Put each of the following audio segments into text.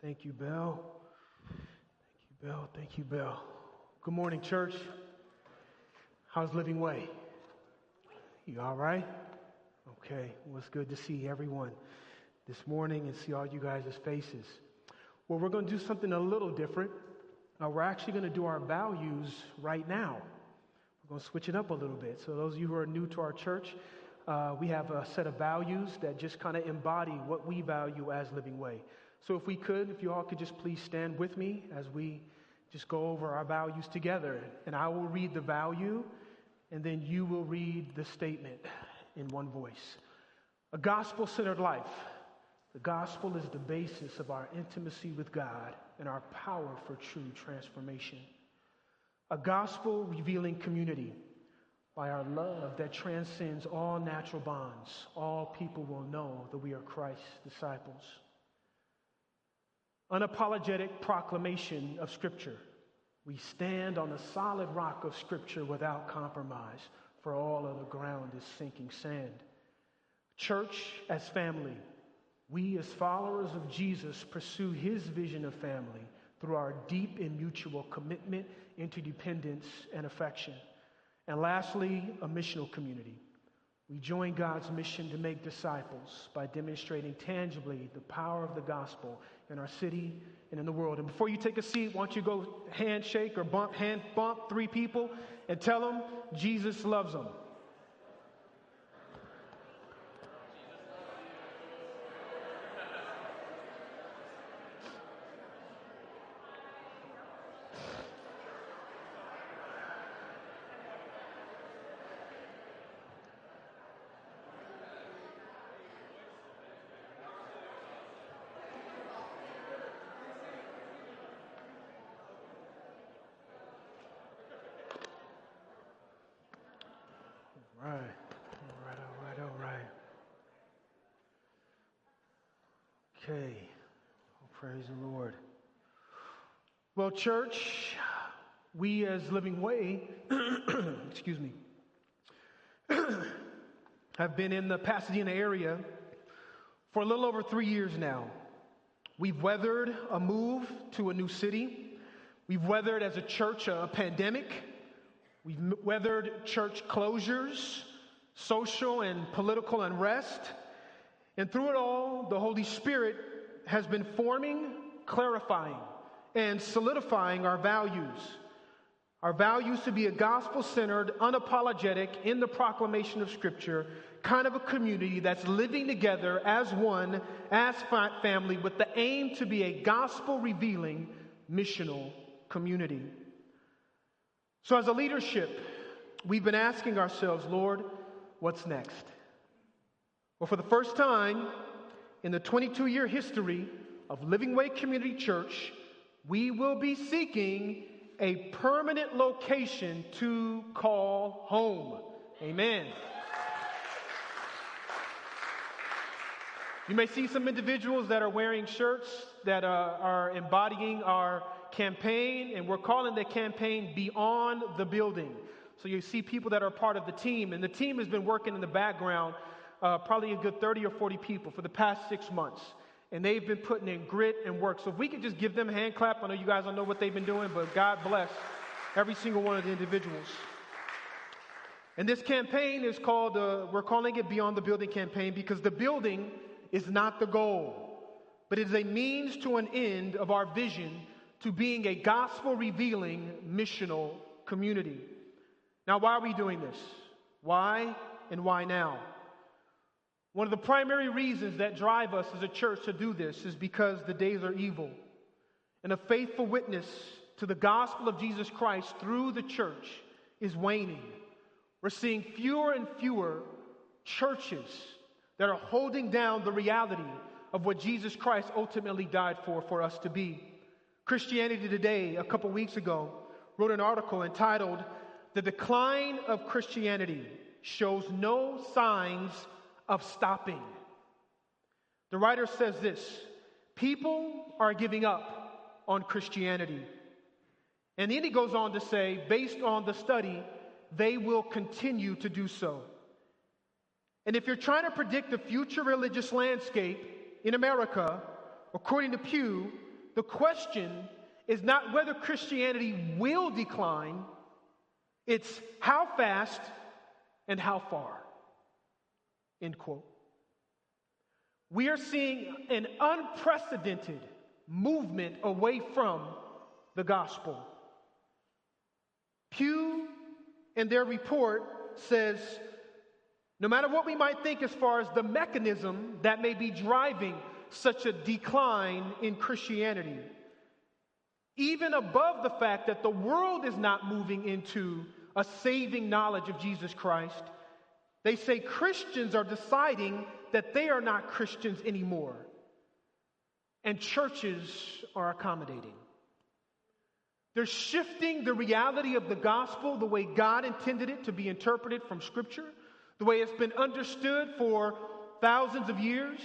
Thank you, Bill. Thank you, Bill. Thank you, Bill. Good morning, church. How's Living Way? You all right? Okay. Well, it's good to see everyone this morning and see all you guys' faces. Well, we're going to do something a little different. Now, we're actually going to do our values right now. We're going to switch it up a little bit. So, those of you who are new to our church, uh, we have a set of values that just kind of embody what we value as Living Way. So, if we could, if you all could just please stand with me as we just go over our values together. And I will read the value, and then you will read the statement in one voice. A gospel centered life. The gospel is the basis of our intimacy with God and our power for true transformation. A gospel revealing community. By our love that transcends all natural bonds, all people will know that we are Christ's disciples unapologetic proclamation of Scripture. We stand on the solid rock of Scripture without compromise, for all of the ground is sinking sand. Church as family, we as followers of Jesus pursue his vision of family through our deep and mutual commitment, interdependence, and affection. And lastly, a missional community. We join God's mission to make disciples by demonstrating tangibly the power of the gospel in our city and in the world. And before you take a seat, why don't you go handshake or bump, hand bump three people and tell them Jesus loves them. Right. All right, all right, all right. Okay. Oh, praise the Lord. Well, church, we as Living Way, excuse me, have been in the Pasadena area for a little over three years now. We've weathered a move to a new city. We've weathered as a church a pandemic. We've weathered church closures, social and political unrest. And through it all, the Holy Spirit has been forming, clarifying, and solidifying our values. Our values to be a gospel centered, unapologetic, in the proclamation of Scripture, kind of a community that's living together as one, as family, with the aim to be a gospel revealing, missional community. So, as a leadership, we've been asking ourselves, Lord, what's next? Well, for the first time in the 22 year history of Living Way Community Church, we will be seeking a permanent location to call home. Amen. You may see some individuals that are wearing shirts that uh, are embodying our campaign, and we're calling the campaign Beyond the Building. So you see people that are part of the team, and the team has been working in the background, uh, probably a good 30 or 40 people for the past six months. And they've been putting in grit and work. So if we could just give them a hand clap, I know you guys don't know what they've been doing, but God bless every single one of the individuals. And this campaign is called, uh, we're calling it Beyond the Building campaign because the building is not the goal, but it is a means to an end of our vision to being a gospel revealing missional community. Now, why are we doing this? Why and why now? One of the primary reasons that drive us as a church to do this is because the days are evil. And a faithful witness to the gospel of Jesus Christ through the church is waning. We're seeing fewer and fewer churches that are holding down the reality of what Jesus Christ ultimately died for for us to be. Christianity Today, a couple weeks ago, wrote an article entitled, The Decline of Christianity Shows No Signs of Stopping. The writer says this People are giving up on Christianity. And then he goes on to say, based on the study, they will continue to do so. And if you're trying to predict the future religious landscape in America, according to Pew, the question is not whether Christianity will decline, it's how fast and how far. End quote. We are seeing an unprecedented movement away from the gospel. Pew, in their report, says no matter what we might think as far as the mechanism that may be driving such a decline in Christianity, even above the fact that the world is not moving into a saving knowledge of Jesus Christ, they say Christians are deciding that they are not Christians anymore, and churches are accommodating. They're shifting the reality of the gospel the way God intended it to be interpreted from Scripture, the way it's been understood for thousands of years,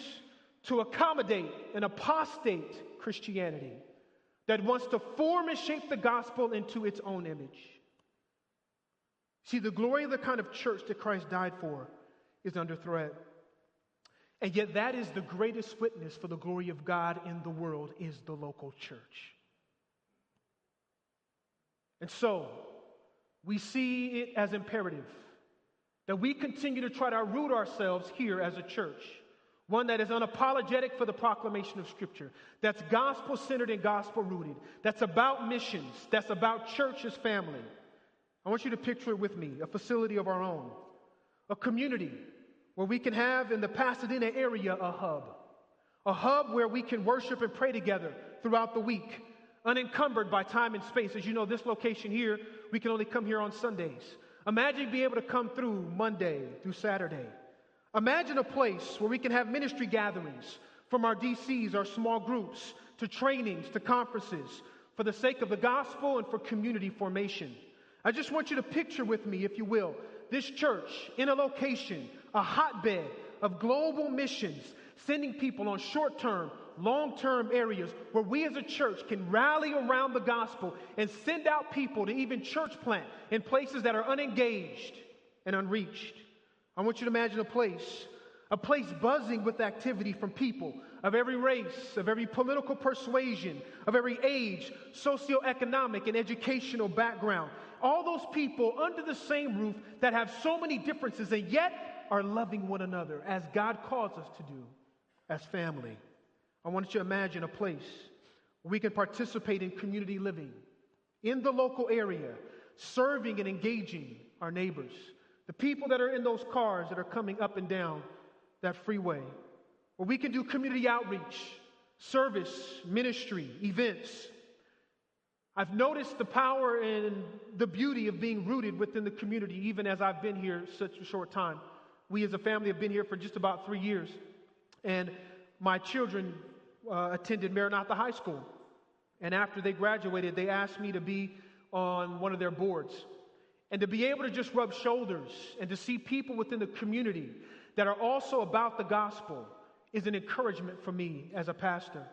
to accommodate an apostate Christianity that wants to form and shape the gospel into its own image. See, the glory of the kind of church that Christ died for is under threat. And yet, that is the greatest witness for the glory of God in the world is the local church. And so, we see it as imperative that we continue to try to root ourselves here as a church. One that is unapologetic for the proclamation of Scripture, that's gospel centered and gospel rooted, that's about missions, that's about church as family. I want you to picture it with me a facility of our own, a community where we can have in the Pasadena area a hub, a hub where we can worship and pray together throughout the week, unencumbered by time and space. As you know, this location here, we can only come here on Sundays. Imagine being able to come through Monday through Saturday. Imagine a place where we can have ministry gatherings from our DCs, our small groups, to trainings, to conferences, for the sake of the gospel and for community formation. I just want you to picture with me, if you will, this church in a location, a hotbed of global missions, sending people on short term, long term areas where we as a church can rally around the gospel and send out people to even church plant in places that are unengaged and unreached. I want you to imagine a place, a place buzzing with activity from people of every race, of every political persuasion, of every age, socioeconomic, and educational background. All those people under the same roof that have so many differences and yet are loving one another as God calls us to do as family. I want you to imagine a place where we can participate in community living in the local area, serving and engaging our neighbors, the people that are in those cars that are coming up and down that freeway, where we can do community outreach, service, ministry, events. I've noticed the power and the beauty of being rooted within the community, even as I've been here such a short time. We as a family have been here for just about three years. And my children uh, attended Maranatha High School. And after they graduated, they asked me to be on one of their boards. And to be able to just rub shoulders and to see people within the community that are also about the gospel is an encouragement for me as a pastor.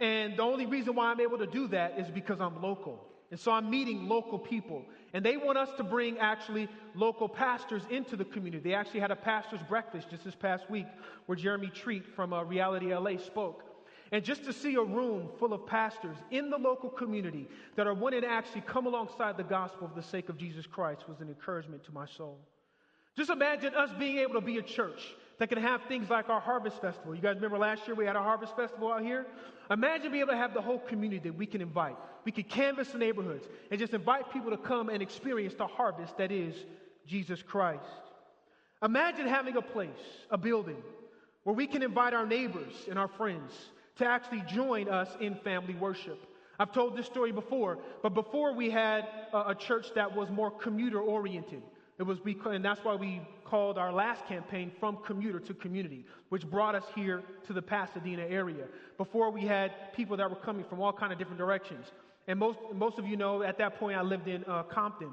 And the only reason why I'm able to do that is because I'm local. And so I'm meeting local people. And they want us to bring actually local pastors into the community. They actually had a pastor's breakfast just this past week where Jeremy Treat from uh, Reality LA spoke. And just to see a room full of pastors in the local community that are wanting to actually come alongside the gospel for the sake of Jesus Christ was an encouragement to my soul. Just imagine us being able to be a church that can have things like our harvest festival. You guys remember last year we had a harvest festival out here? Imagine being able to have the whole community that we can invite. We could canvass the neighborhoods and just invite people to come and experience the harvest that is Jesus Christ. Imagine having a place, a building, where we can invite our neighbors and our friends to actually join us in family worship. I've told this story before, but before we had a, a church that was more commuter oriented. It was we, and that's why we called our last campaign From Commuter to Community, which brought us here to the Pasadena area. Before we had people that were coming from all kind of different directions. And most, most of you know at that point I lived in uh, Compton.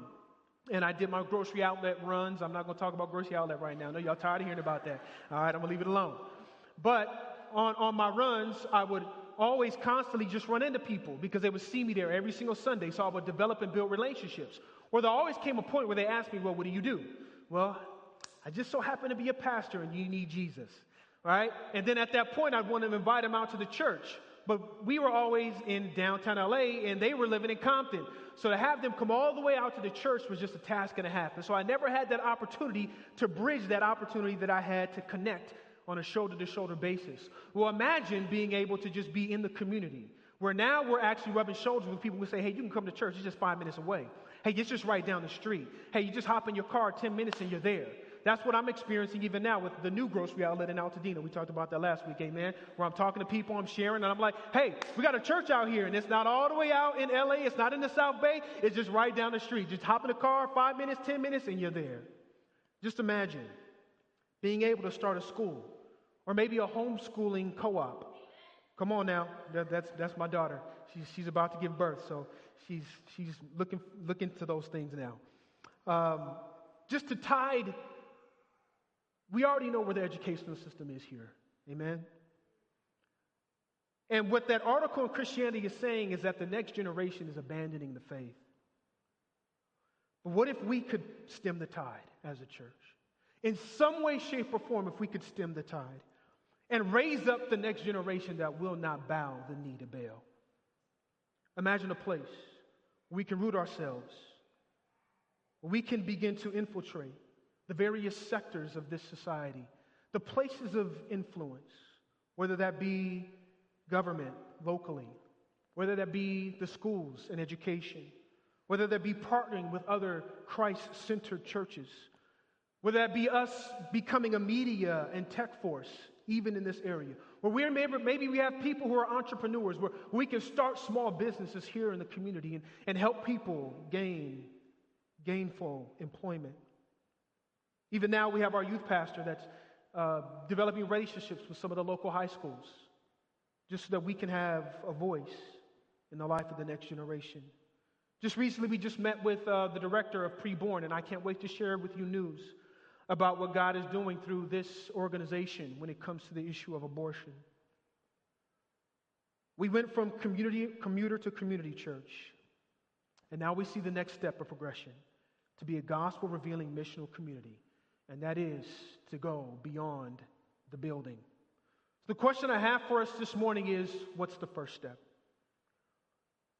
And I did my grocery outlet runs. I'm not going to talk about grocery outlet right now. I know y'all tired of hearing about that. All right, I'm going to leave it alone. But on, on my runs, I would always constantly just run into people because they would see me there every single Sunday. So I would develop and build relationships. Or there always came a point where they asked me, Well, what do you do? Well, I just so happen to be a pastor and you need Jesus. Right? And then at that point, I'd want to invite them out to the church. But we were always in downtown LA and they were living in Compton. So to have them come all the way out to the church was just a task and a half. And so I never had that opportunity to bridge that opportunity that I had to connect on a shoulder to shoulder basis. Well, imagine being able to just be in the community where now we're actually rubbing shoulders with people who say, hey, you can come to church, it's just five minutes away. Hey, it's just right down the street. Hey, you just hop in your car 10 minutes and you're there. That's what I'm experiencing even now with the new grocery outlet in Altadena. We talked about that last week, amen. Where I'm talking to people, I'm sharing, and I'm like, hey, we got a church out here, and it's not all the way out in LA, it's not in the South Bay, it's just right down the street. Just hop in the car, five minutes, 10 minutes, and you're there. Just imagine being able to start a school or maybe a homeschooling co op. Come on now, that, that's, that's my daughter. She's, she's about to give birth, so she's, she's looking, looking to those things now. Um, just to tide we already know where the educational system is here. Amen? And what that article in Christianity is saying is that the next generation is abandoning the faith. But what if we could stem the tide as a church? In some way, shape, or form, if we could stem the tide and raise up the next generation that will not bow the knee to Baal. Imagine a place we can root ourselves, we can begin to infiltrate the various sectors of this society, the places of influence, whether that be government locally, whether that be the schools and education, whether that be partnering with other Christ centered churches, whether that be us becoming a media and tech force, even in this area, where we're maybe, maybe we have people who are entrepreneurs, where we can start small businesses here in the community and, and help people gain gainful employment. Even now, we have our youth pastor that's uh, developing relationships with some of the local high schools just so that we can have a voice in the life of the next generation. Just recently, we just met with uh, the director of Preborn, and I can't wait to share with you news about what God is doing through this organization when it comes to the issue of abortion. We went from community, commuter to community church, and now we see the next step of progression to be a gospel revealing missional community and that is to go beyond the building. So the question I have for us this morning is what's the first step?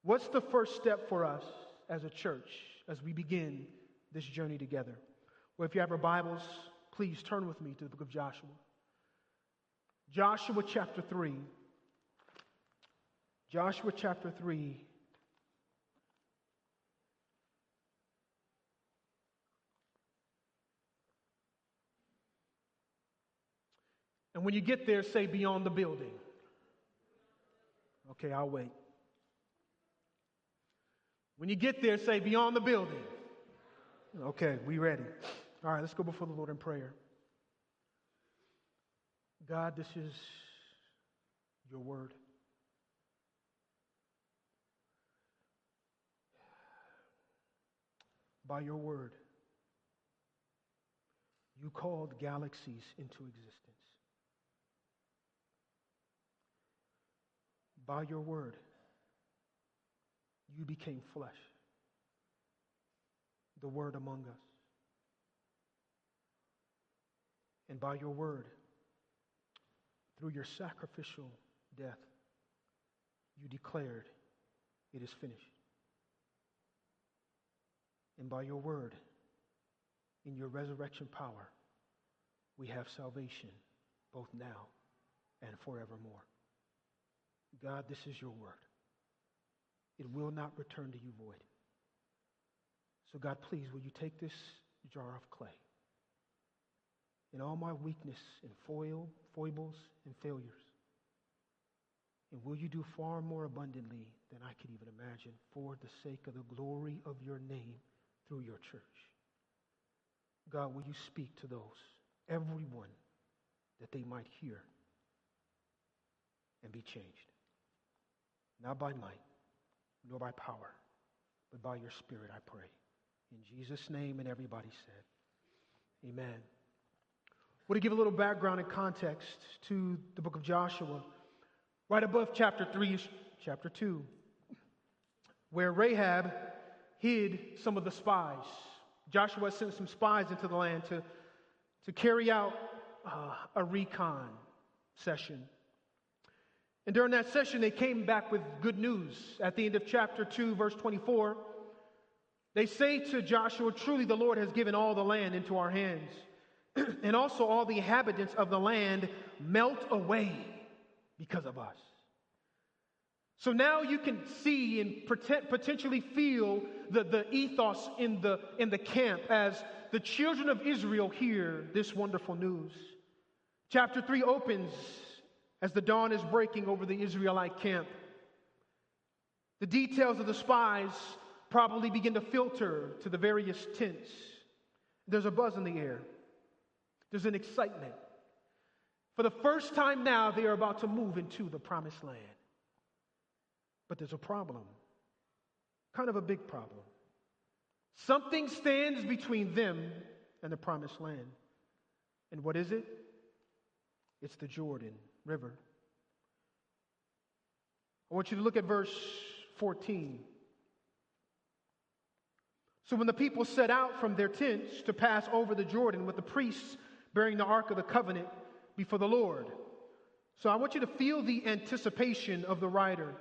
What's the first step for us as a church as we begin this journey together? Well, if you have your Bibles, please turn with me to the book of Joshua. Joshua chapter 3. Joshua chapter 3, And when you get there, say beyond the building. Okay, I'll wait. When you get there, say beyond the building. Okay, we ready. All right, let's go before the Lord in prayer. God, this is your word. By your word, you called galaxies into existence. by your word, you became flesh, the word among us. And by your word, through your sacrificial death, you declared, It is finished. And by your word, in your resurrection power, we have salvation both now and forevermore. God, this is your word. It will not return to you void. So, God, please, will you take this jar of clay in all my weakness and foil, foibles and failures? And will you do far more abundantly than I could even imagine for the sake of the glory of your name through your church? God, will you speak to those, everyone, that they might hear and be changed? Not by might, nor by power, but by your Spirit, I pray. In Jesus' name, and everybody said, Amen. Want to give a little background and context to the book of Joshua. Right above chapter 3 is chapter 2, where Rahab hid some of the spies. Joshua sent some spies into the land to, to carry out uh, a recon session. And during that session, they came back with good news. At the end of chapter 2, verse 24, they say to Joshua, Truly the Lord has given all the land into our hands, and also all the inhabitants of the land melt away because of us. So now you can see and potentially feel the, the ethos in the, in the camp as the children of Israel hear this wonderful news. Chapter 3 opens as the dawn is breaking over the Israelite camp. The details of the spies probably begin to filter to the various tents. There's a buzz in the air, there's an excitement. For the first time now, they are about to move into the promised land. But there's a problem, kind of a big problem. Something stands between them and the promised land. And what is it? It's the Jordan River. I want you to look at verse 14. So when the people set out from their tents to pass over the Jordan with the priests bearing the Ark of the Covenant before the Lord. So I want you to feel the anticipation of the writer.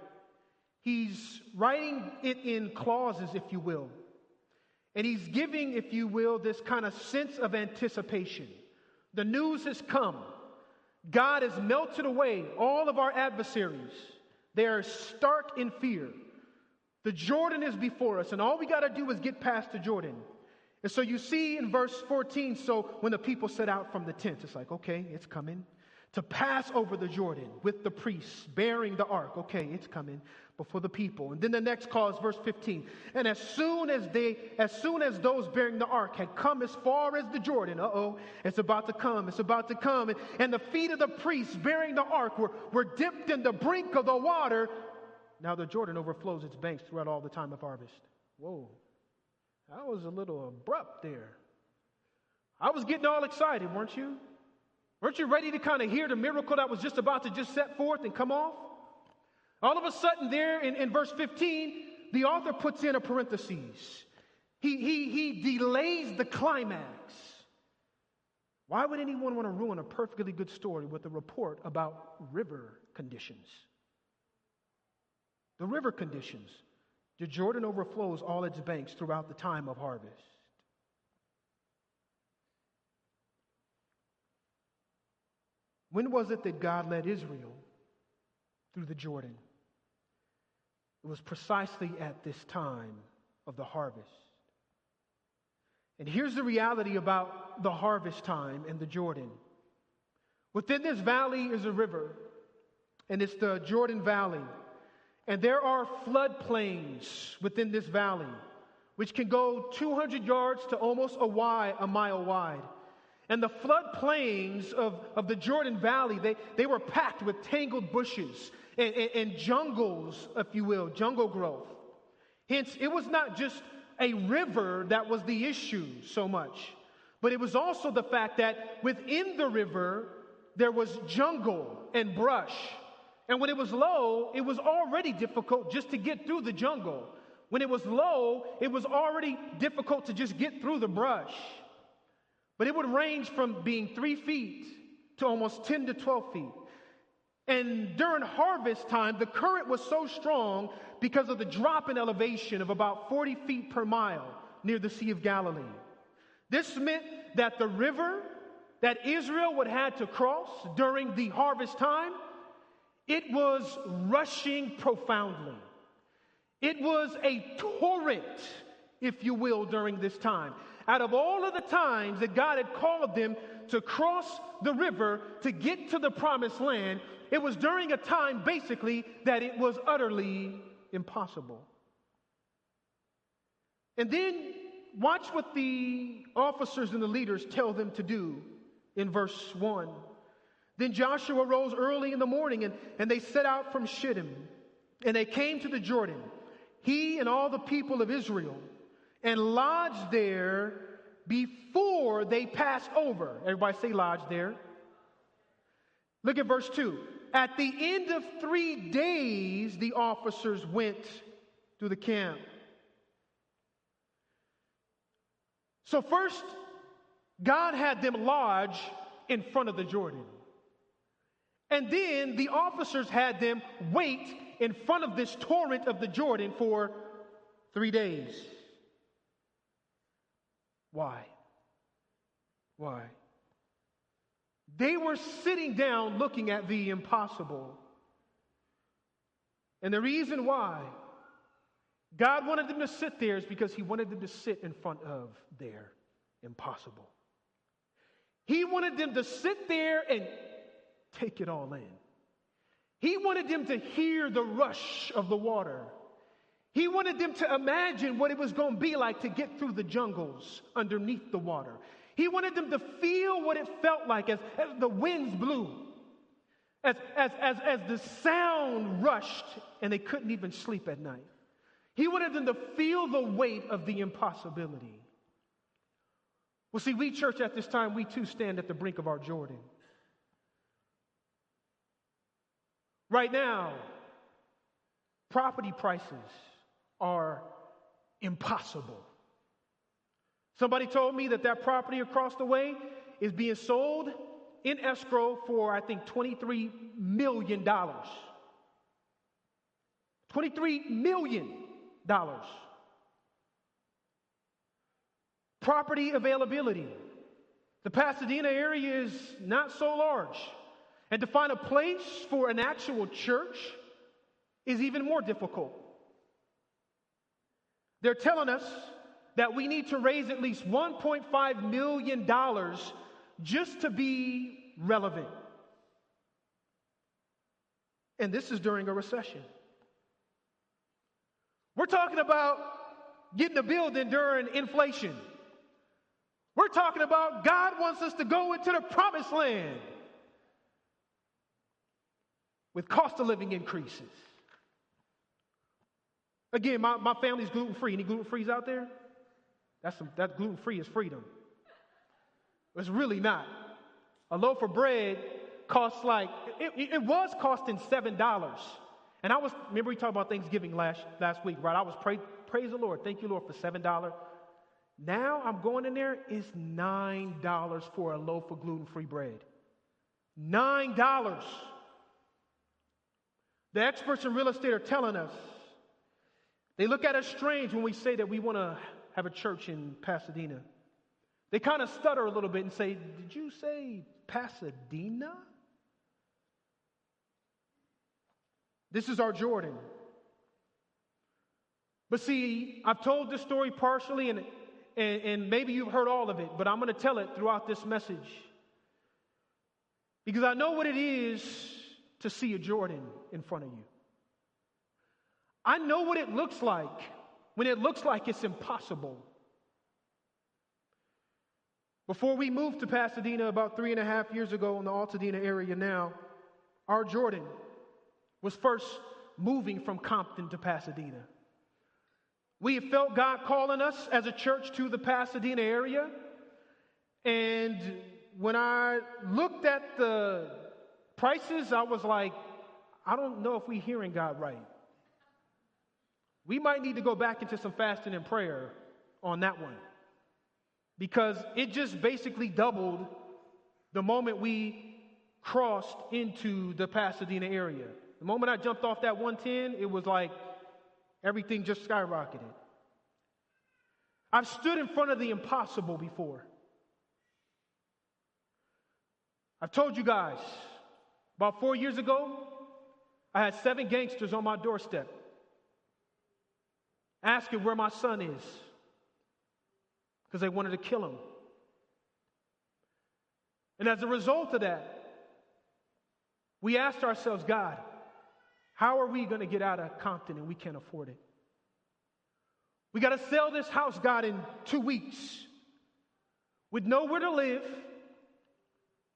He's writing it in clauses, if you will. And he's giving, if you will, this kind of sense of anticipation. The news has come. God has melted away all of our adversaries. They are stark in fear. The Jordan is before us, and all we got to do is get past the Jordan. And so you see in verse 14, so when the people set out from the tent, it's like, okay, it's coming. To pass over the Jordan with the priests bearing the ark. Okay, it's coming before the people. And then the next clause, verse 15. And as soon as they, as soon as those bearing the ark had come as far as the Jordan, uh-oh, it's about to come, it's about to come. And, and the feet of the priests bearing the ark were, were dipped in the brink of the water. Now the Jordan overflows its banks throughout all the time of harvest. Whoa. That was a little abrupt there. I was getting all excited, weren't you? Weren't you ready to kind of hear the miracle that was just about to just set forth and come off? All of a sudden, there in, in verse 15, the author puts in a parenthesis. He, he, he delays the climax. Why would anyone want to ruin a perfectly good story with a report about river conditions? The river conditions. The Jordan overflows all its banks throughout the time of harvest. When was it that God led Israel through the Jordan? It was precisely at this time of the harvest. And here's the reality about the harvest time in the Jordan. Within this valley is a river, and it's the Jordan Valley. And there are floodplains within this valley, which can go 200 yards to almost a, wide, a mile wide. And the floodplains of, of the Jordan Valley, they, they were packed with tangled bushes and, and, and jungles, if you will, jungle growth. Hence, it was not just a river that was the issue so much, but it was also the fact that within the river, there was jungle and brush. And when it was low, it was already difficult just to get through the jungle. When it was low, it was already difficult to just get through the brush. But it would range from being three feet to almost 10 to 12 feet. And during harvest time, the current was so strong because of the drop in elevation of about 40 feet per mile near the Sea of Galilee. This meant that the river that Israel would have to cross during the harvest time, it was rushing profoundly. It was a torrent, if you will, during this time. Out of all of the times that God had called them to cross the river to get to the promised land, it was during a time, basically, that it was utterly impossible. And then watch what the officers and the leaders tell them to do in verse 1. Then Joshua rose early in the morning and, and they set out from Shittim and they came to the Jordan, he and all the people of Israel, and lodged there before they passed over. Everybody say lodged there. Look at verse 2. At the end of three days, the officers went to the camp. So, first, God had them lodge in front of the Jordan. And then the officers had them wait in front of this torrent of the Jordan for three days. Why? Why? They were sitting down looking at the impossible. And the reason why God wanted them to sit there is because He wanted them to sit in front of their impossible. He wanted them to sit there and take it all in. He wanted them to hear the rush of the water. He wanted them to imagine what it was going to be like to get through the jungles underneath the water. He wanted them to feel what it felt like as, as the winds blew, as, as, as, as the sound rushed, and they couldn't even sleep at night. He wanted them to feel the weight of the impossibility. Well, see, we, church, at this time, we too stand at the brink of our Jordan. Right now, property prices are impossible. Somebody told me that that property across the way is being sold in escrow for, I think, $23 million. $23 million. Property availability. The Pasadena area is not so large. And to find a place for an actual church is even more difficult. They're telling us that we need to raise at least $1.5 million just to be relevant. And this is during a recession. We're talking about getting a building during inflation. We're talking about God wants us to go into the promised land with cost of living increases. Again, my, my family's gluten free. Any gluten frees out there? That's some, that gluten free is freedom. It's really not. A loaf of bread costs like, it, it was costing $7. And I was, remember we talked about Thanksgiving last, last week, right? I was, pray, praise the Lord. Thank you, Lord, for $7. Now I'm going in there, it's $9 for a loaf of gluten free bread. $9. The experts in real estate are telling us they look at us strange when we say that we want to have a church in Pasadena. They kind of stutter a little bit and say, Did you say Pasadena? This is our Jordan. But see, I've told this story partially, and, and, and maybe you've heard all of it, but I'm going to tell it throughout this message. Because I know what it is to see a Jordan in front of you. I know what it looks like when it looks like it's impossible. Before we moved to Pasadena about three and a half years ago in the Altadena area now, our Jordan was first moving from Compton to Pasadena. We had felt God calling us as a church to the Pasadena area. And when I looked at the prices, I was like, I don't know if we're hearing God right. We might need to go back into some fasting and prayer on that one because it just basically doubled the moment we crossed into the Pasadena area. The moment I jumped off that 110, it was like everything just skyrocketed. I've stood in front of the impossible before. I've told you guys, about four years ago, I had seven gangsters on my doorstep asking where my son is because they wanted to kill him. And as a result of that, we asked ourselves, God, how are we going to get out of Compton and we can't afford it? We got to sell this house, God, in two weeks with nowhere to live,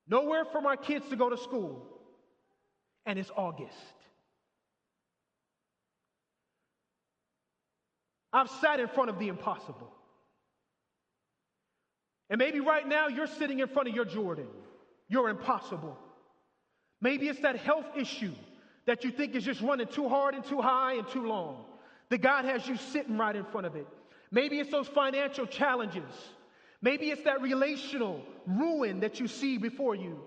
nowhere for my kids to go to school, and it's August. I've sat in front of the impossible. And maybe right now you're sitting in front of your Jordan, your impossible. Maybe it's that health issue that you think is just running too hard and too high and too long. That God has you sitting right in front of it. Maybe it's those financial challenges. Maybe it's that relational ruin that you see before you.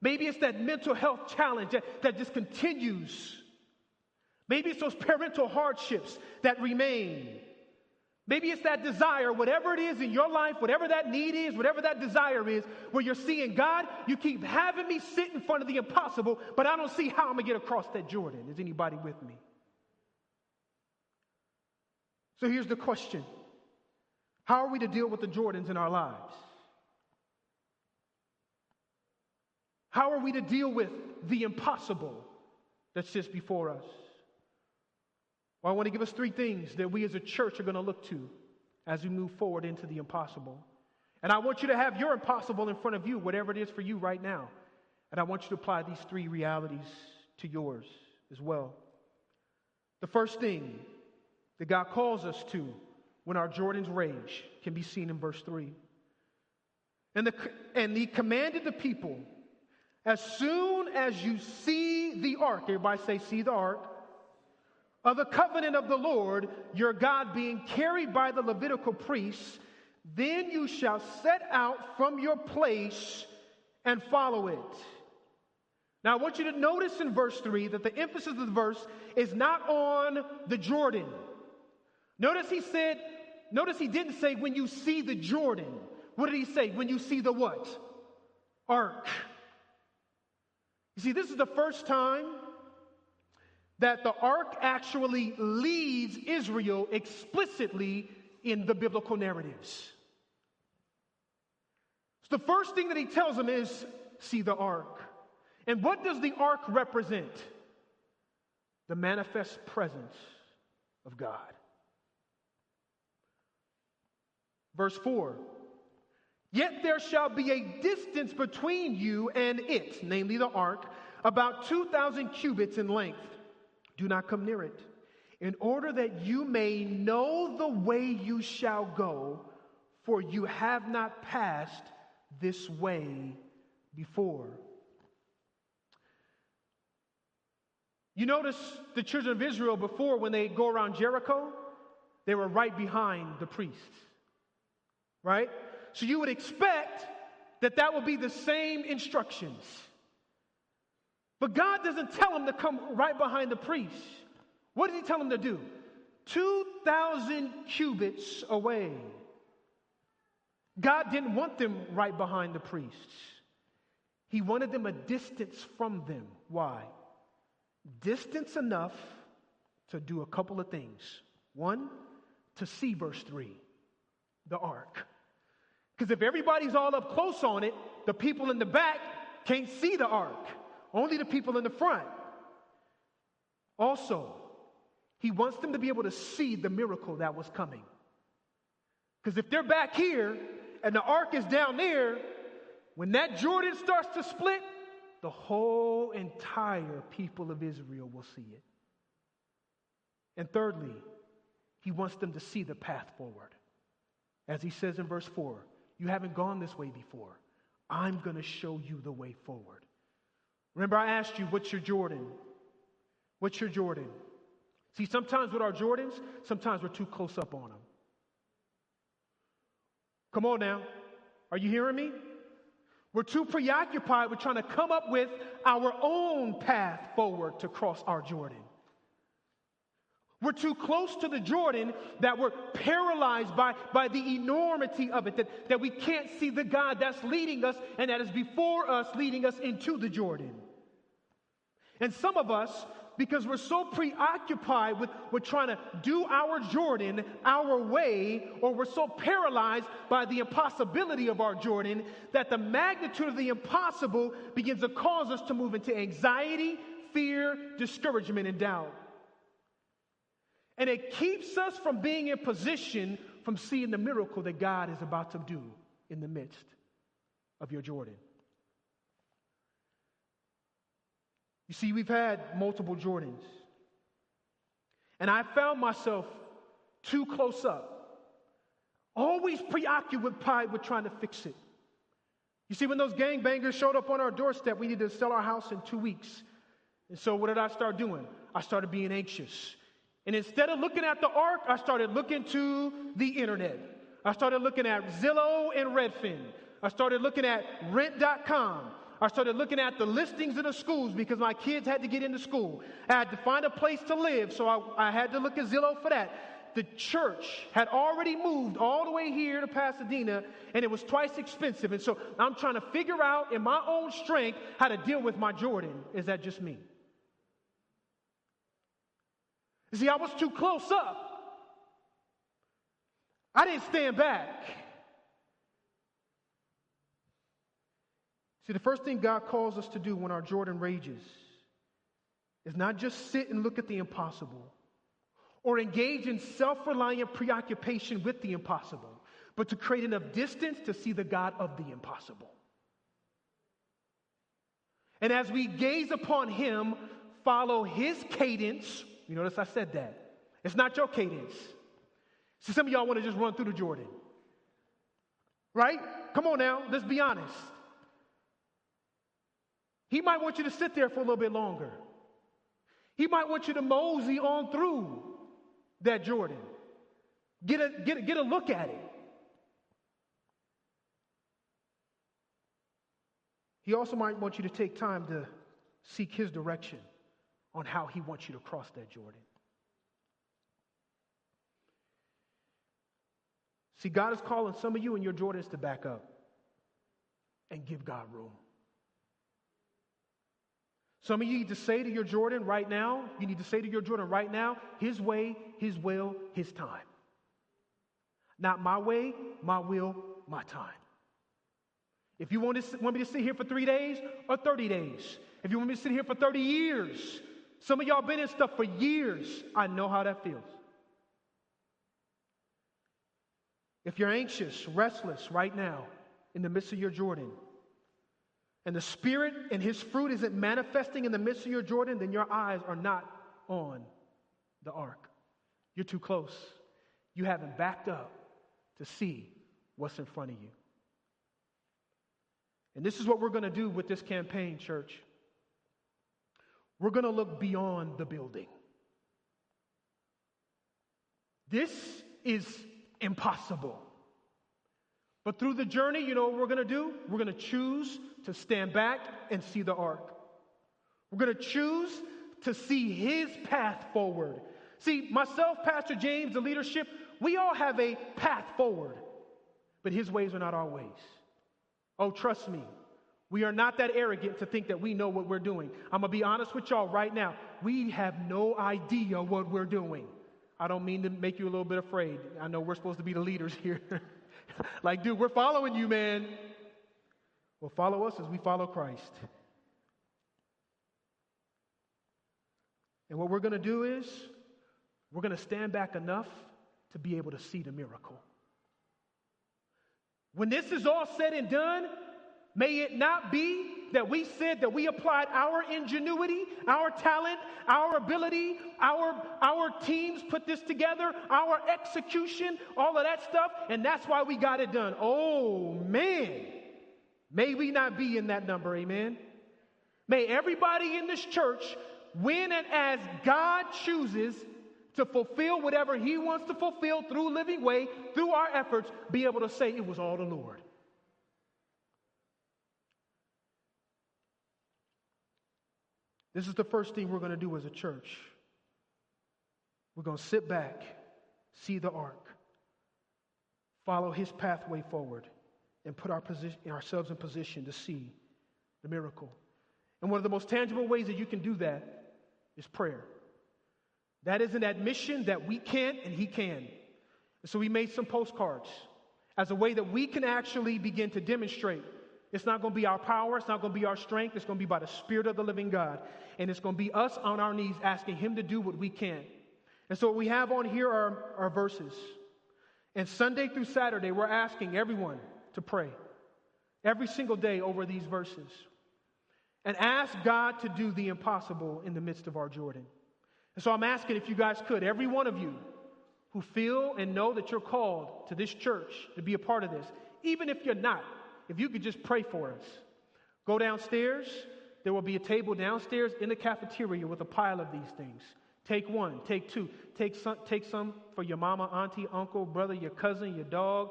Maybe it's that mental health challenge that, that just continues. Maybe it's those parental hardships that remain. Maybe it's that desire, whatever it is in your life, whatever that need is, whatever that desire is, where you're seeing God, you keep having me sit in front of the impossible, but I don't see how I'm gonna get across that Jordan. Is anybody with me? So here's the question How are we to deal with the Jordans in our lives? How are we to deal with the impossible that sits before us? Well, I want to give us three things that we as a church are going to look to as we move forward into the impossible. And I want you to have your impossible in front of you, whatever it is for you right now. And I want you to apply these three realities to yours as well. The first thing that God calls us to when our Jordan's rage can be seen in verse 3. And, the, and he commanded the people, as soon as you see the ark, everybody say, see the ark of the covenant of the Lord your God being carried by the Levitical priests, then you shall set out from your place and follow it. Now, I want you to notice in verse 3 that the emphasis of the verse is not on the Jordan. Notice he said, notice he didn't say when you see the Jordan. What did he say? When you see the what? Ark. You see, this is the first time that the ark actually leads Israel explicitly in the biblical narratives. So the first thing that he tells them is see the ark. And what does the ark represent? The manifest presence of God. Verse 4 Yet there shall be a distance between you and it, namely the ark, about 2,000 cubits in length do not come near it, in order that you may know the way you shall go, for you have not passed this way before. You notice the children of Israel before, when they go around Jericho, they were right behind the priests, right? So you would expect that that would be the same instructions. But God doesn't tell him to come right behind the priest. What does he tell him to do? 2,000 cubits away. God didn't want them right behind the priests. He wanted them a distance from them. Why? Distance enough to do a couple of things. One, to see verse 3, the ark. Because if everybody's all up close on it, the people in the back can't see the ark only the people in the front. Also, he wants them to be able to see the miracle that was coming. Because if they're back here and the ark is down there, when that Jordan starts to split, the whole entire people of Israel will see it. And thirdly, he wants them to see the path forward. As he says in verse 4, you haven't gone this way before. I'm going to show you the way forward. Remember, I asked you, what's your Jordan? What's your Jordan? See, sometimes with our Jordans, sometimes we're too close up on them. Come on now. Are you hearing me? We're too preoccupied with trying to come up with our own path forward to cross our Jordan. We're too close to the Jordan that we're paralyzed by, by the enormity of it, that, that we can't see the God that's leading us and that is before us, leading us into the Jordan. And some of us, because we're so preoccupied with, with trying to do our Jordan our way, or we're so paralyzed by the impossibility of our Jordan, that the magnitude of the impossible begins to cause us to move into anxiety, fear, discouragement, and doubt. And it keeps us from being in position from seeing the miracle that God is about to do in the midst of your Jordan. You see, we've had multiple Jordans. And I found myself too close up, always preoccupied with trying to fix it. You see, when those gangbangers showed up on our doorstep, we needed to sell our house in two weeks. And so, what did I start doing? I started being anxious. And instead of looking at the ark, I started looking to the internet. I started looking at Zillow and Redfin. I started looking at rent.com. I started looking at the listings in the schools because my kids had to get into school. I had to find a place to live, so I, I had to look at Zillow for that. The church had already moved all the way here to Pasadena, and it was twice expensive. And so I'm trying to figure out in my own strength how to deal with my Jordan. Is that just me? You see, I was too close up. I didn't stand back. See, the first thing God calls us to do when our Jordan rages is not just sit and look at the impossible or engage in self reliant preoccupation with the impossible, but to create enough distance to see the God of the impossible. And as we gaze upon Him, follow His cadence. You notice I said that. It's not your cadence. See, some of y'all want to just run through the Jordan. Right? Come on now, let's be honest. He might want you to sit there for a little bit longer. He might want you to mosey on through that Jordan. Get a, get a, get a look at it. He also might want you to take time to seek his direction on how he wants you to cross that Jordan. See, God is calling some of you and your Jordans to back up and give God room. Some of you need to say to your Jordan right now, you need to say to your Jordan right now, His way, His will, His time. Not my way, my will, my time. If you want, to, want me to sit here for three days or 30 days, if you want me to sit here for 30 years, some of y'all been in stuff for years, I know how that feels. If you're anxious, restless right now in the midst of your Jordan, and the Spirit and His fruit isn't manifesting in the midst of your Jordan, then your eyes are not on the ark. You're too close. You haven't backed up to see what's in front of you. And this is what we're going to do with this campaign, church. We're going to look beyond the building. This is impossible. But through the journey, you know what we're going to do? We're going to choose to stand back and see the ark. We're going to choose to see his path forward. See, myself, Pastor James, the leadership, we all have a path forward, but his ways are not our ways. Oh, trust me, we are not that arrogant to think that we know what we're doing. I'm going to be honest with y'all right now. We have no idea what we're doing. I don't mean to make you a little bit afraid. I know we're supposed to be the leaders here. like, dude, we're following you, man. Well, follow us as we follow Christ. And what we're going to do is we're going to stand back enough to be able to see the miracle. When this is all said and done, may it not be that we said that we applied our ingenuity, our talent, our ability, our, our teams put this together, our execution, all of that stuff, and that's why we got it done. Oh, man. May we not be in that number, amen. May everybody in this church, when and as God chooses to fulfill whatever He wants to fulfill through Living Way, through our efforts, be able to say it was all the Lord. This is the first thing we're going to do as a church. We're going to sit back, see the ark, follow his pathway forward, and put our position, ourselves in position to see the miracle. And one of the most tangible ways that you can do that is prayer. That is an admission that we can't and he can. And so we made some postcards as a way that we can actually begin to demonstrate it's not going to be our power. It's not going to be our strength. It's going to be by the Spirit of the living God. And it's going to be us on our knees asking Him to do what we can. And so what we have on here are our verses. And Sunday through Saturday, we're asking everyone to pray every single day over these verses and ask God to do the impossible in the midst of our Jordan. And so I'm asking if you guys could, every one of you who feel and know that you're called to this church to be a part of this, even if you're not, if you could just pray for us. Go downstairs. There will be a table downstairs in the cafeteria with a pile of these things. Take one, take two, take some, take some for your mama, auntie, uncle, brother, your cousin, your dog,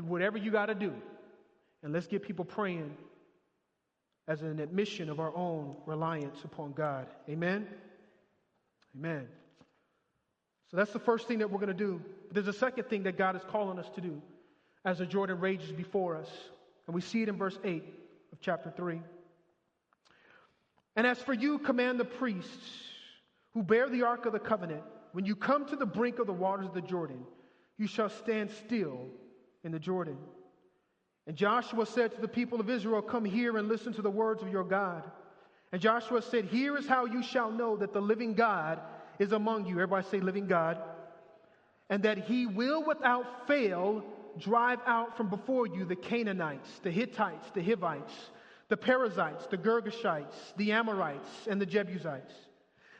whatever you got to do. And let's get people praying as an admission of our own reliance upon God. Amen? Amen. So that's the first thing that we're going to do. But there's a second thing that God is calling us to do as the Jordan rages before us. And we see it in verse 8 of chapter 3. And as for you, command the priests who bear the ark of the covenant, when you come to the brink of the waters of the Jordan, you shall stand still in the Jordan. And Joshua said to the people of Israel, Come here and listen to the words of your God. And Joshua said, Here is how you shall know that the living God is among you. Everybody say, living God. And that he will without fail drive out from before you the Canaanites, the Hittites, the Hivites, the Perizzites, the Girgashites, the Amorites, and the Jebusites.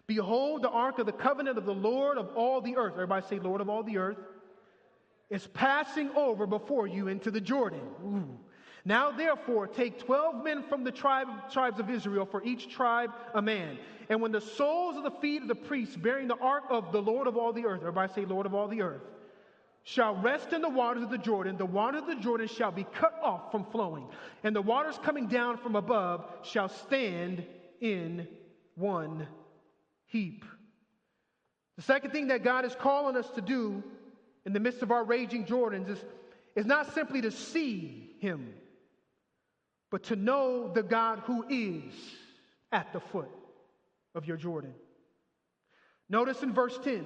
Behold, the ark of the covenant of the Lord of all the earth. Everybody say, Lord of all the earth. Is passing over before you into the Jordan. Ooh. Now, therefore, take 12 men from the tribe, tribes of Israel, for each tribe a man. And when the soles of the feet of the priests bearing the ark of the Lord of all the earth, everybody say, Lord of all the earth, shall rest in the waters of the Jordan, the water of the Jordan shall be cut off from flowing, and the waters coming down from above shall stand in one heap. The second thing that God is calling us to do in the midst of our raging Jordans is, is not simply to see Him but to know the God who is at the foot of your Jordan. Notice in verse 10,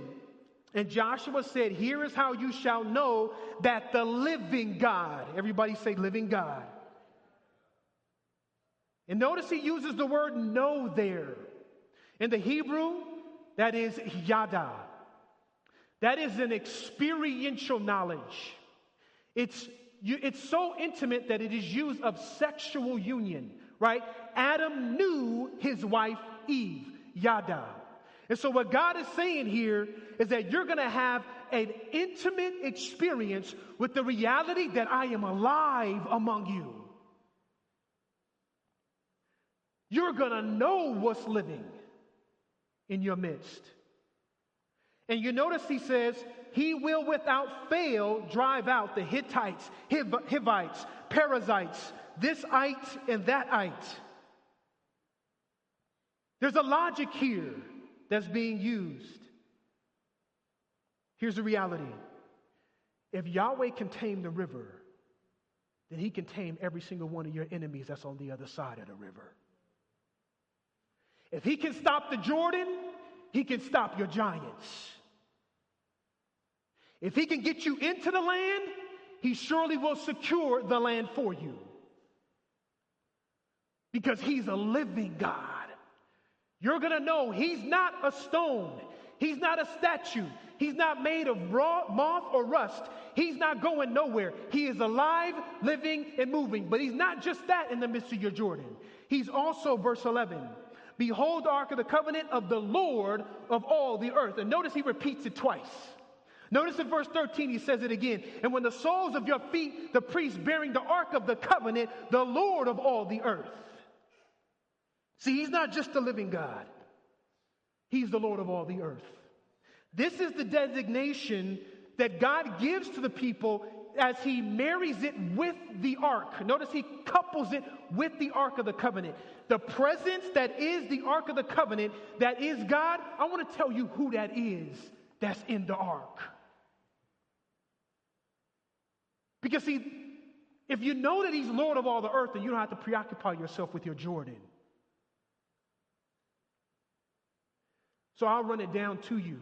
and Joshua said, Here is how you shall know that the living God, everybody say, living God. And notice he uses the word know there. In the Hebrew, that is yada. That is an experiential knowledge. It's it's so intimate that it is used of sexual union, right? Adam knew his wife Eve, Yada. And so, what God is saying here is that you're going to have an intimate experience with the reality that I am alive among you. You're going to know what's living in your midst. And you notice he says, he will without fail drive out the Hittites, Hiv- Hivites, Perizzites, this ite and that ite. There's a logic here that's being used. Here's the reality if Yahweh can tame the river, then he can tame every single one of your enemies that's on the other side of the river. If he can stop the Jordan, he can stop your giants. If he can get you into the land, he surely will secure the land for you. Because he's a living God. You're going to know he's not a stone. He's not a statue. He's not made of raw, moth or rust. He's not going nowhere. He is alive, living, and moving. But he's not just that in the midst of your Jordan. He's also, verse 11, Behold the ark of the covenant of the Lord of all the earth. And notice he repeats it twice. Notice in verse 13, he says it again. And when the soles of your feet, the priest bearing the ark of the covenant, the Lord of all the earth. See, he's not just the living God, he's the Lord of all the earth. This is the designation that God gives to the people as he marries it with the ark. Notice he couples it with the ark of the covenant. The presence that is the ark of the covenant, that is God, I want to tell you who that is that's in the ark. Because, see, if you know that He's Lord of all the earth, then you don't have to preoccupy yourself with your Jordan. So I'll run it down to you.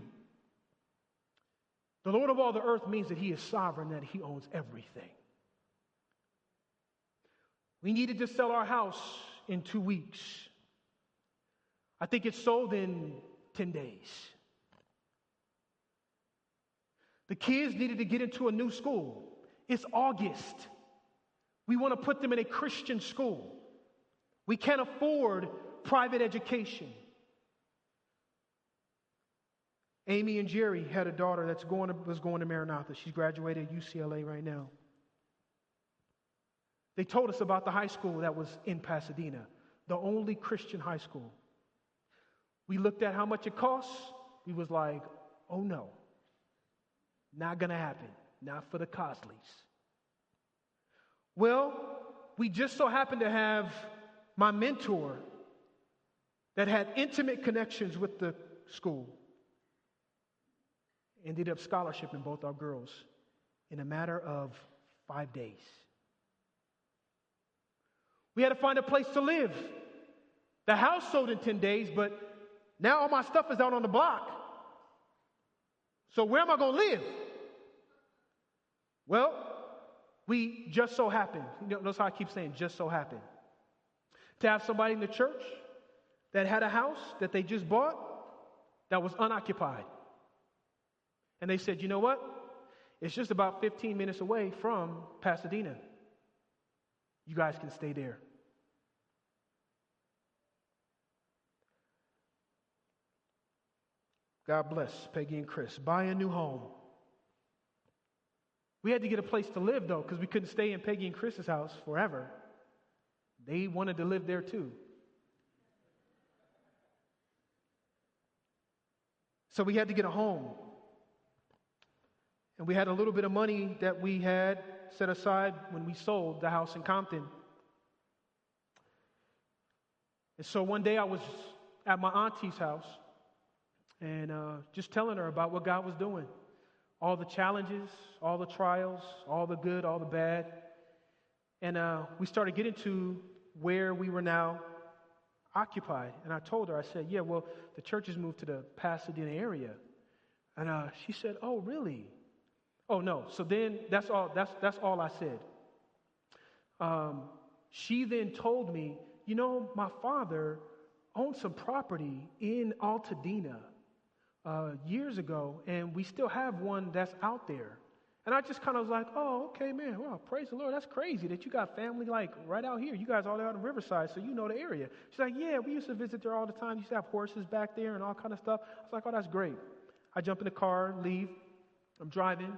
The Lord of all the earth means that He is sovereign, that He owns everything. We needed to sell our house in two weeks. I think it sold in 10 days. The kids needed to get into a new school. It's August. We want to put them in a Christian school. We can't afford private education. Amy and Jerry had a daughter that's going to, was going to Maranatha. She's graduated at UCLA right now. They told us about the high school that was in Pasadena, the only Christian high school. We looked at how much it costs. We was like, oh no, not to happen not for the Causlys. Well, we just so happened to have my mentor that had intimate connections with the school ended up scholarship in both our girls in a matter of five days. We had to find a place to live. The house sold in 10 days, but now all my stuff is out on the block. So where am I going to live? Well, we just so happened, you know, notice how I keep saying just so happened, to have somebody in the church that had a house that they just bought that was unoccupied. And they said, you know what? It's just about 15 minutes away from Pasadena. You guys can stay there. God bless Peggy and Chris. Buy a new home. We had to get a place to live, though, because we couldn't stay in Peggy and Chris's house forever. They wanted to live there, too. So we had to get a home. And we had a little bit of money that we had set aside when we sold the house in Compton. And so one day I was at my auntie's house and uh, just telling her about what God was doing all the challenges, all the trials, all the good, all the bad. And uh, we started getting to where we were now occupied. And I told her, I said, Yeah, well, the church has moved to the Pasadena area. And uh, she said, Oh, really? Oh, no. So then that's all, that's, that's all I said. Um, she then told me, You know, my father owned some property in Altadena uh, years ago, and we still have one that's out there. And I just kind of was like, oh, okay, man. Well, praise the Lord. That's crazy that you got family like right out here. You guys all out in Riverside, so you know the area. She's like, yeah, we used to visit there all the time. Used to have horses back there and all kind of stuff. I was like, oh, that's great. I jump in the car, leave. I'm driving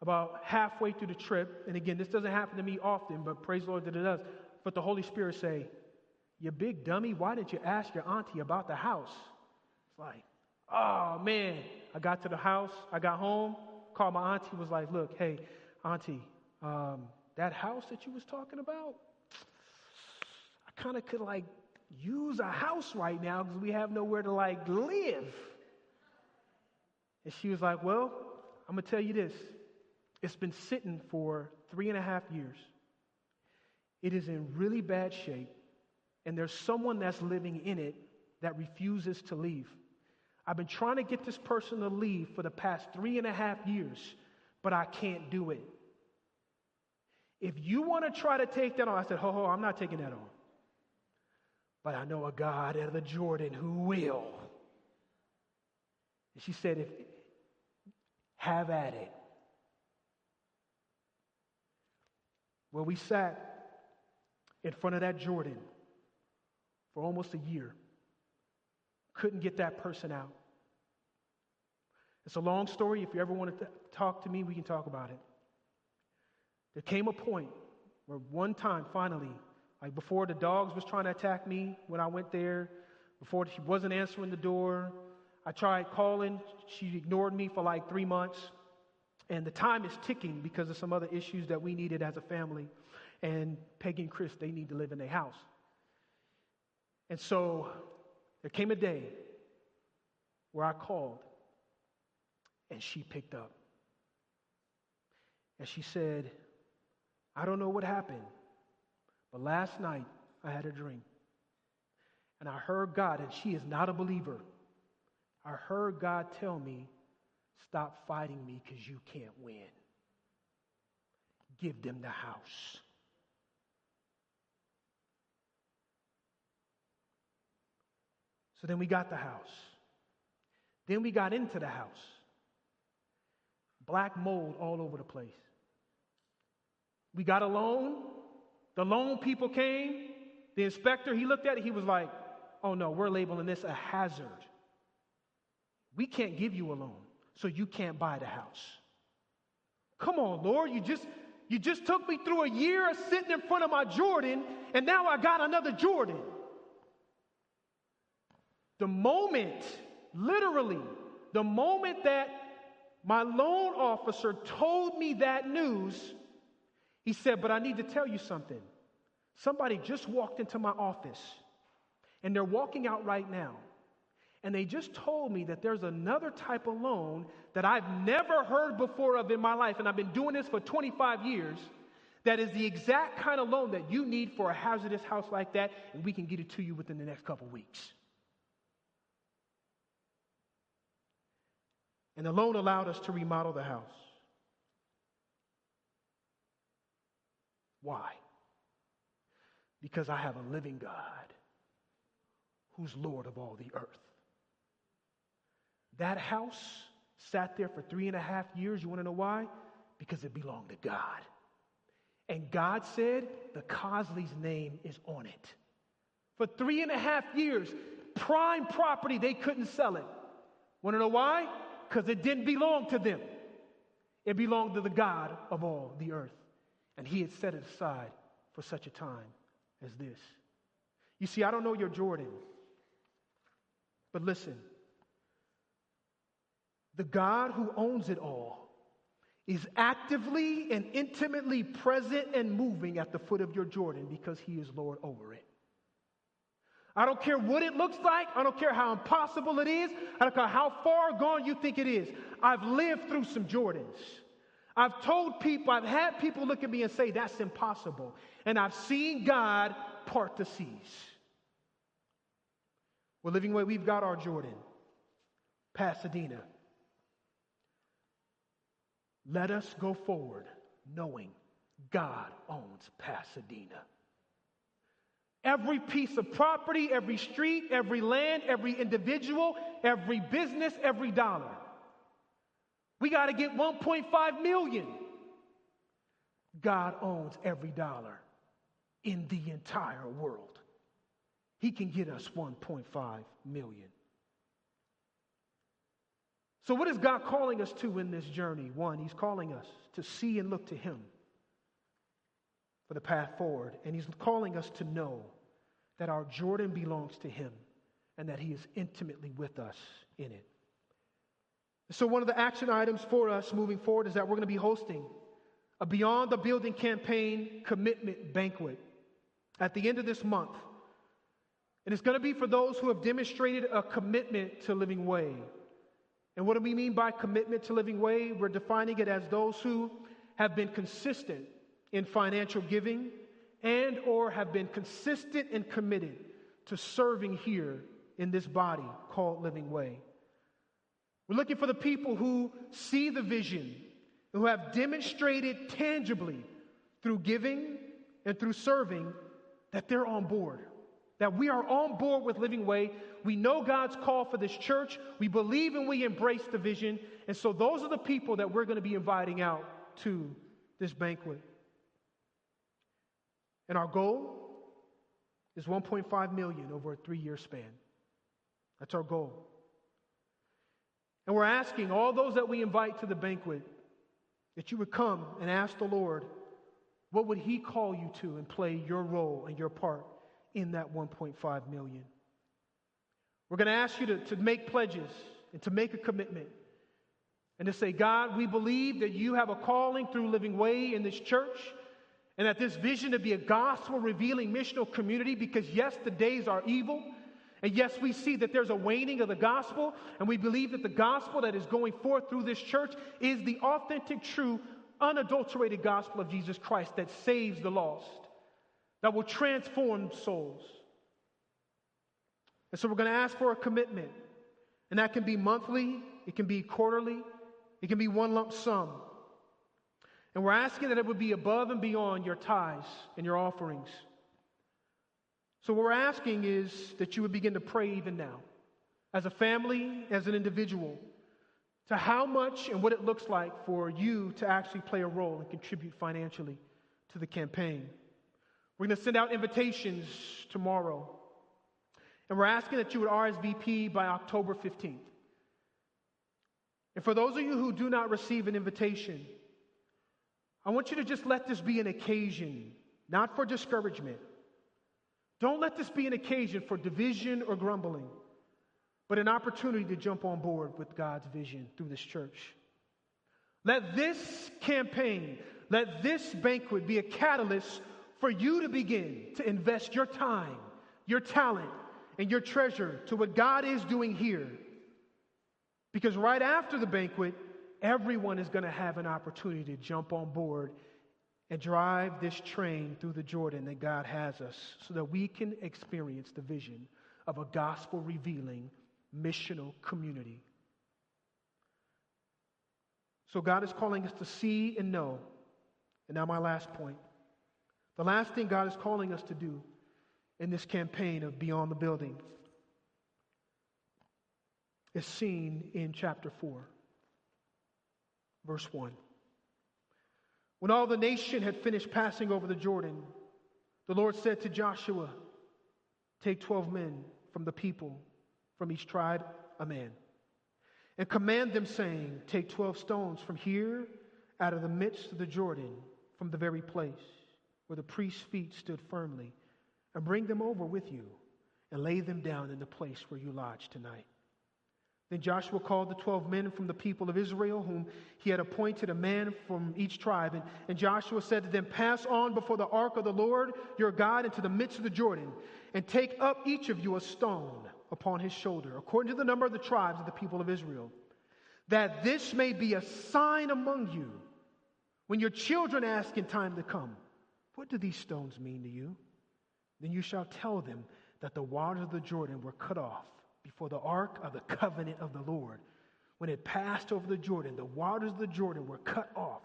about halfway through the trip. And again, this doesn't happen to me often, but praise the Lord that it does. But the Holy Spirit say, you big dummy, why didn't you ask your auntie about the house? It's like, Oh man, I got to the house, I got home, called my auntie, was like, look, hey, auntie, um, that house that you was talking about, I kind of could like use a house right now because we have nowhere to like live. And she was like, well, I'm going to tell you this. It's been sitting for three and a half years. It is in really bad shape, and there's someone that's living in it that refuses to leave. I've been trying to get this person to leave for the past three and a half years, but I can't do it. If you want to try to take that on, I said, ho, ho, I'm not taking that on. But I know a God out of the Jordan who will. And she said, if, have at it. Well, we sat in front of that Jordan for almost a year. Couldn't get that person out. It's a long story. If you ever want to talk to me, we can talk about it. There came a point where one time, finally, like before the dogs was trying to attack me when I went there, before she wasn't answering the door, I tried calling. She ignored me for like three months. And the time is ticking because of some other issues that we needed as a family. And Peggy and Chris, they need to live in their house. And so there came a day where I called and she picked up. And she said, I don't know what happened, but last night I had a dream. And I heard God, and she is not a believer. I heard God tell me, Stop fighting me because you can't win. Give them the house. So then we got the house. Then we got into the house. Black mold all over the place. We got a loan. The loan people came. The inspector, he looked at it. He was like, oh no, we're labeling this a hazard. We can't give you a loan, so you can't buy the house. Come on, Lord, you just you just took me through a year of sitting in front of my Jordan, and now I got another Jordan. The moment, literally, the moment that my loan officer told me that news, he said, But I need to tell you something. Somebody just walked into my office and they're walking out right now. And they just told me that there's another type of loan that I've never heard before of in my life, and I've been doing this for 25 years, that is the exact kind of loan that you need for a hazardous house like that, and we can get it to you within the next couple weeks. And the loan allowed us to remodel the house. Why? Because I have a living God who's Lord of all the earth. That house sat there for three and a half years. You want to know why? Because it belonged to God. And God said, the Causly's name is on it. For three and a half years, prime property, they couldn't sell it. Want to know why? Because it didn't belong to them. It belonged to the God of all the earth. And He had set it aside for such a time as this. You see, I don't know your Jordan, but listen the God who owns it all is actively and intimately present and moving at the foot of your Jordan because he is Lord over it. I don't care what it looks like. I don't care how impossible it is. I don't care how far gone you think it is. I've lived through some Jordans. I've told people, I've had people look at me and say, that's impossible. And I've seen God part the seas. We're living where we've got our Jordan, Pasadena. Let us go forward knowing God owns Pasadena. Every piece of property, every street, every land, every individual, every business, every dollar. We got to get 1.5 million. God owns every dollar in the entire world. He can get us 1.5 million. So, what is God calling us to in this journey? One, He's calling us to see and look to Him for the path forward. And He's calling us to know that our Jordan belongs to Him and that He is intimately with us in it. So, one of the action items for us moving forward is that we're going to be hosting a Beyond the Building campaign commitment banquet at the end of this month. And it's going to be for those who have demonstrated a commitment to Living Way. And what do we mean by commitment to living way? We're defining it as those who have been consistent in financial giving and or have been consistent and committed to serving here in this body called Living Way. We're looking for the people who see the vision, who have demonstrated tangibly through giving and through serving that they're on board that we are on board with Living Way. We know God's call for this church. We believe and we embrace the vision. And so those are the people that we're going to be inviting out to this banquet. And our goal is 1.5 million over a three year span. That's our goal. And we're asking all those that we invite to the banquet that you would come and ask the Lord, what would He call you to and play your role and your part in that 1.5 million. We're going to ask you to, to make pledges and to make a commitment and to say, God, we believe that you have a calling through Living Way in this church and that this vision to be a gospel revealing missional community because, yes, the days are evil. And yes, we see that there's a waning of the gospel, and we believe that the gospel that is going forth through this church is the authentic, true, unadulterated gospel of Jesus Christ that saves the lost that will transform souls. And so we're going to ask for a commitment. And that can be monthly, it can be quarterly, it can be one lump sum. And we're asking that it would be above and beyond your tithes and your offerings. So, what we're asking is that you would begin to pray even now, as a family, as an individual, to how much and what it looks like for you to actually play a role and contribute financially to the campaign. We're going to send out invitations tomorrow. And we're asking that you would RSVP by October 15th. And for those of you who do not receive an invitation, I want you to just let this be an occasion, not for discouragement. Don't let this be an occasion for division or grumbling, but an opportunity to jump on board with God's vision through this church. Let this campaign, let this banquet be a catalyst for you to begin to invest your time, your talent, and your treasure to what God is doing here. Because right after the banquet, everyone is going to have an opportunity to jump on board and drive this train through the Jordan that God has us so that we can experience the vision of a gospel revealing missional community. So God is calling us to see and know. And now, my last point. The last thing God is calling us to do in this campaign of Beyond the Building is seen in chapter 4, verse 1. When all the nation had finished passing over the Jordan, the Lord said to Joshua, Take 12 men from the people, from each tribe, a man, and command them, saying, Take 12 stones from here out of the midst of the Jordan, from the very place where the priest's feet stood firmly, and bring them over with you, and lay them down in the place where you lodge tonight. Then Joshua called the 12 men from the people of Israel, whom he had appointed a man from each tribe. And, and, Joshua said to them, Pass on before the ark of the Lord your God into the midst of the Jordan, and take up each of you a stone upon his shoulder, according to the number of the tribes of the people of Israel, that this may be a sign among you when your children ask in time to come, What do these stones mean to you? Then you shall tell them that the waters of the Jordan were cut off before the ark of the covenant of the Lord. When it passed over the Jordan, the waters of the Jordan were cut off.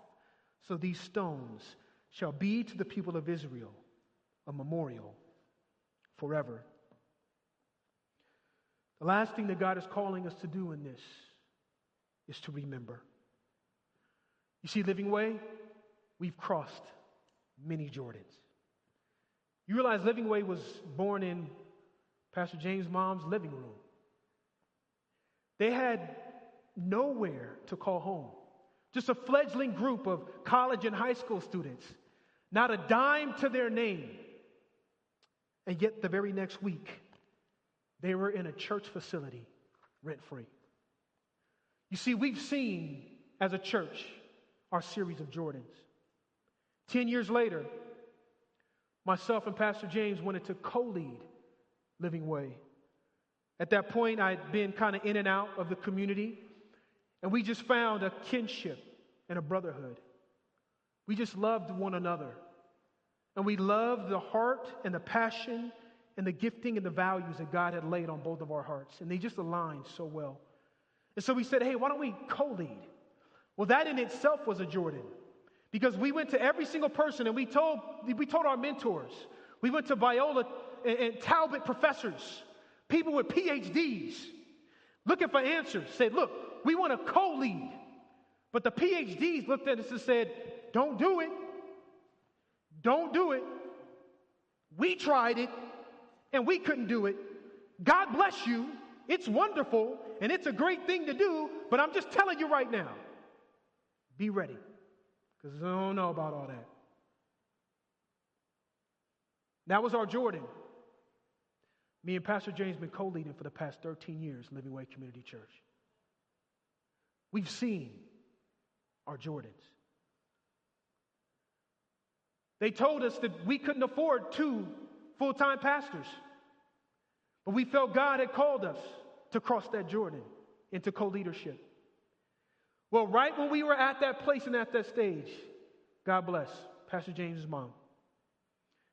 So these stones shall be to the people of Israel a memorial forever. The last thing that God is calling us to do in this is to remember. You see, Living Way, we've crossed many Jordans. You realize Living Way was born in Pastor James' mom's living room. They had nowhere to call home. Just a fledgling group of college and high school students, not a dime to their name. And yet, the very next week, they were in a church facility rent free. You see, we've seen as a church our series of Jordans. Ten years later, myself and Pastor James wanted to co lead Living Way. At that point, I'd been kind of in and out of the community, and we just found a kinship and a brotherhood. We just loved one another. And we loved the heart and the passion and the gifting and the values that God had laid on both of our hearts. And they just aligned so well. And so we said, hey, why don't we co lead? Well, that in itself was a Jordan because we went to every single person and we told, we told our mentors, we went to Biola and, and Talbot professors people with PhDs looking for answers said, Look, we want to co lead. But the PhDs looked at us and said, Don't do it. Don't do it. We tried it and we couldn't do it. God bless you. It's wonderful and it's a great thing to do, but I'm just telling you right now be ready because I don't know about all that. That was our Jordan. Me and Pastor James been co-leading for the past 13 years, Living Way Community Church. We've seen our Jordans. They told us that we couldn't afford two full-time pastors. But we felt God had called us to cross that Jordan into co-leadership. Well, right when we were at that place and at that stage, God bless Pastor James's mom.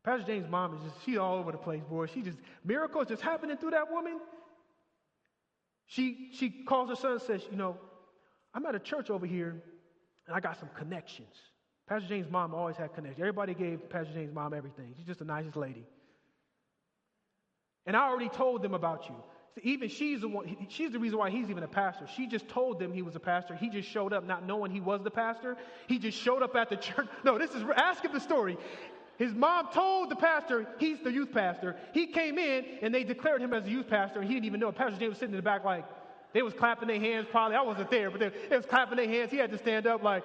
Pastor James' mom is just, she's all over the place, boy. She just, miracles just happening through that woman. She, she calls her son and says, you know, I'm at a church over here and I got some connections. Pastor James' mom always had connections. Everybody gave Pastor James' mom everything. She's just the nicest lady. And I already told them about you. Even she's the one, she's the reason why he's even a pastor. She just told them he was a pastor. He just showed up not knowing he was the pastor. He just showed up at the church. No, this is, ask him the story. His mom told the pastor he's the youth pastor. He came in and they declared him as a youth pastor, and he didn't even know. Pastor James was sitting in the back like, they was clapping their hands probably. I wasn't there, but they, they was clapping their hands. He had to stand up like.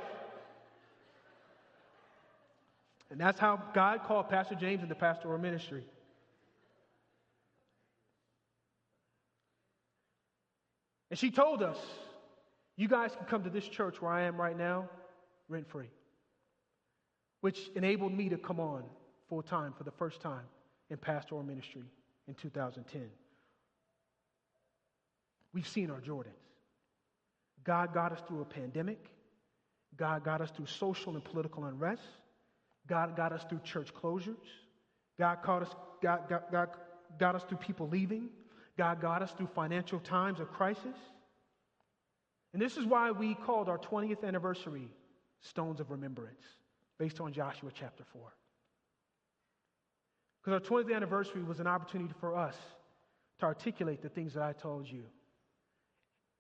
And that's how God called Pastor James into pastoral ministry. And she told us, you guys can come to this church where I am right now rent free which enabled me to come on full time for the first time in pastoral ministry in 2010. We've seen our Jordans. God got us through a pandemic. God got us through social and political unrest. God got us through church closures. God, caught us, God, God, God got us through people leaving. God got us through financial times of crisis. And this is why we called our 20th anniversary Stones of Remembrance, based on Joshua chapter 4. Because our 20th anniversary was an opportunity for us to articulate the things that I told you.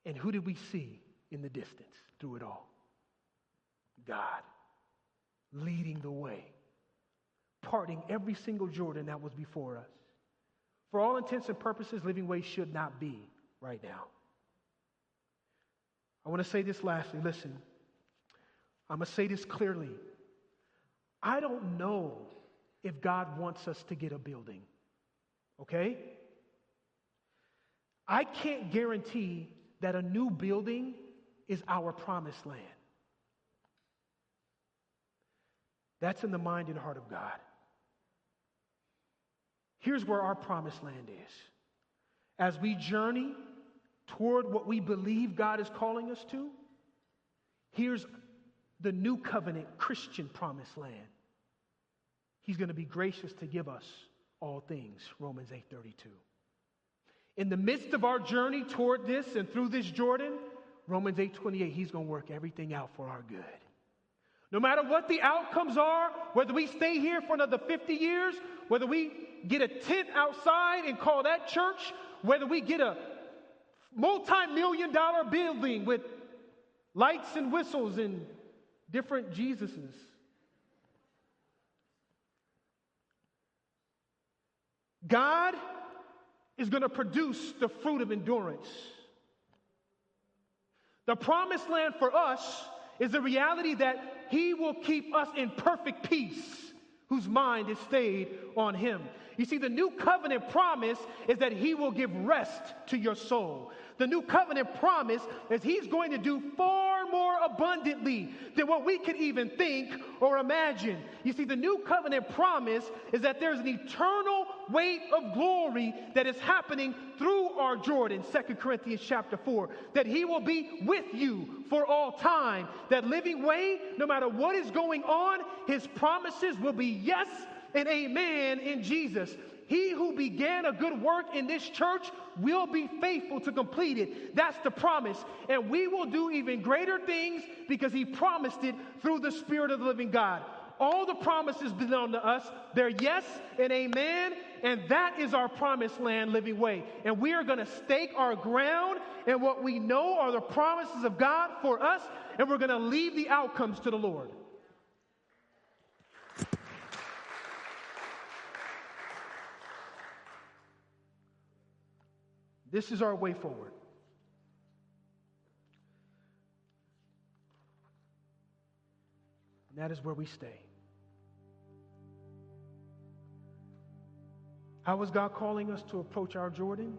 And who did we see in the distance through it all? God leading the way, parting every single Jordan that was before us. For all intents and purposes, Living Way should not be right now. I want to say this lastly. Listen, I'm going to say this clearly. I don't know if God wants us to get a building, okay? I can't guarantee that a new building is our promised land. That's in the mind and heart of God. Here's where our promised land is. As we journey toward what we believe God is calling us to, here's the new covenant Christian promised land. He's going to be gracious to give us all things, Romans 8:32. In the midst of our journey toward this and through this Jordan, Romans 8:28, he's going to work everything out for our good. No matter what the outcomes are, whether we stay here for another 50 years, whether we get a tent outside and call that church, whether we get a multi-million dollar building with lights and whistles and different Jesuses. God is going to produce the fruit of endurance. The promised land for us is the reality that He will keep us in perfect peace whose mind is stayed on Him. You see, the new covenant promise is that He will give rest to your soul. The new covenant promise is He's going to do far more abundantly than what we could even think or imagine. You see, the new covenant promise is that there's an eternal weight of glory that is happening through our Jordan, 2 Corinthians chapter 4, that He will be with you for all time. That living way, no matter what is going on, His promises will be yes and amen in Jesus. He who began a good work in this church will be faithful to complete it. That's the promise. And we will do even greater things because he promised it through the Spirit of the living God. All the promises belong to us. They're yes and amen. And that is our promised land living way. And we are going to stake our ground in what we know are the promises of God for us. And we're going to leave the outcomes to the Lord. This is our way forward. And that is where we stay. How is God calling us to approach our Jordan?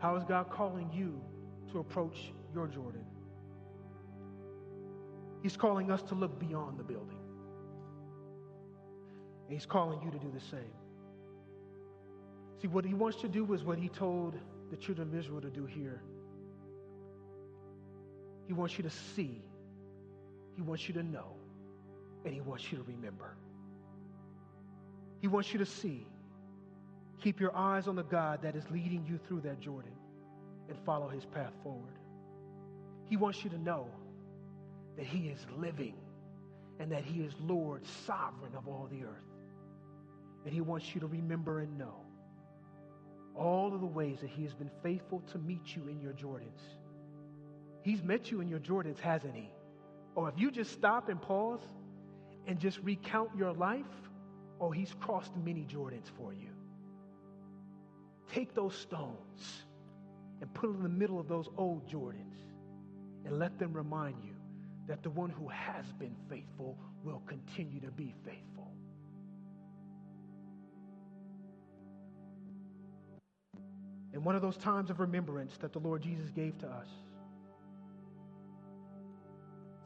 How is God calling you to approach your Jordan? He's calling us to look beyond the building. And he's calling you to do the same. See, what he wants to do is what he told the children of Israel to do here. He wants you to see, he wants you to know, and he wants you to remember. He wants you to see. Keep your eyes on the God that is leading you through that Jordan and follow his path forward. He wants you to know that he is living and that he is Lord, sovereign of all the earth. And he wants you to remember and know all of the ways that He has been faithful to meet you in your Jordans. He's met you in your Jordans, hasn't He? Or if you just stop and pause and just recount your life, oh, He's crossed many Jordans for you. Take those stones and put them in the middle of those old Jordans and let them remind you that the one who has been faithful will continue to be faithful. And one of those times of remembrance that the Lord Jesus gave to us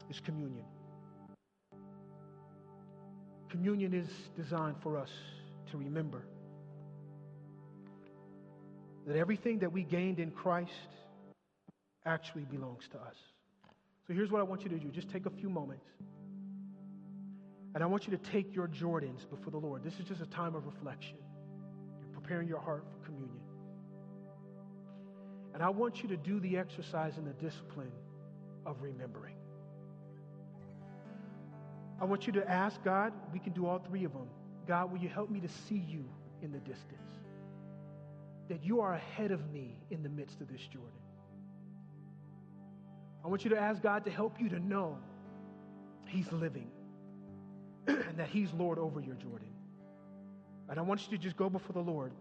is communion. Communion is designed for us to remember that everything that we gained in Christ actually belongs to us. So here's what I want you to do just take a few moments. And I want you to take your Jordans before the Lord. This is just a time of reflection. You're preparing your heart for communion. And I want you to do the exercise and the discipline of remembering. I want you to ask God, we can do all three of them. God, will you help me to see you in the distance? That you are ahead of me in the midst of this Jordan. I want you to ask God to help you to know He's living and that He's Lord over your Jordan. And I want you to just go before the Lord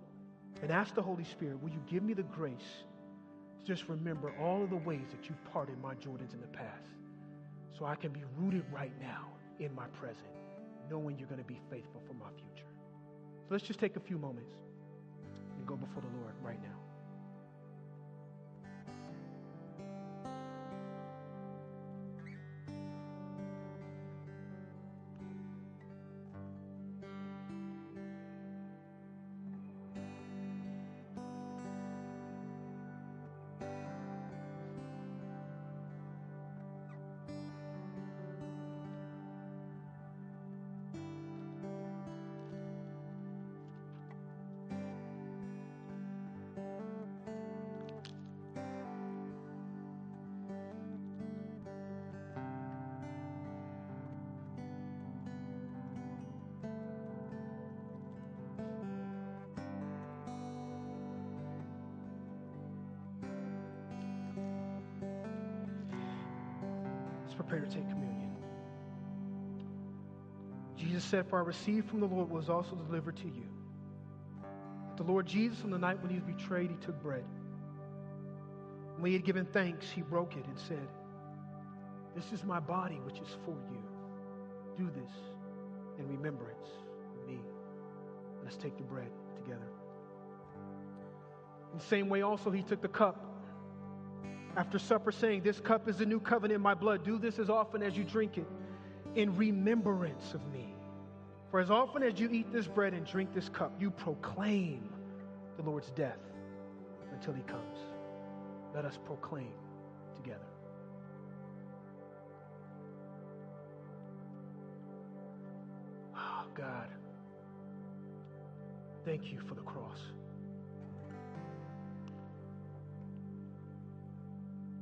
and ask the Holy Spirit, will you give me the grace to just remember all of the ways that you parted my Jordans in the past so I can be rooted right now in my present, knowing you're going to be faithful for my future. So let's just take a few moments and go before the Lord right now. Prepare to take communion. Jesus said, For I received from the Lord was also delivered to you. The Lord Jesus, on the night when he was betrayed, he took bread. When he had given thanks, he broke it and said, This is my body, which is for you. Do this in remembrance of me. Let's take the bread together. In the same way, also, he took the cup after supper, saying, This cup is the new covenant in my blood. Do this as often as you drink it in remembrance of me. For as often as you eat this bread and drink this cup, you proclaim the Lord's death until he comes. Let us proclaim together. Oh, God, thank you for the cross.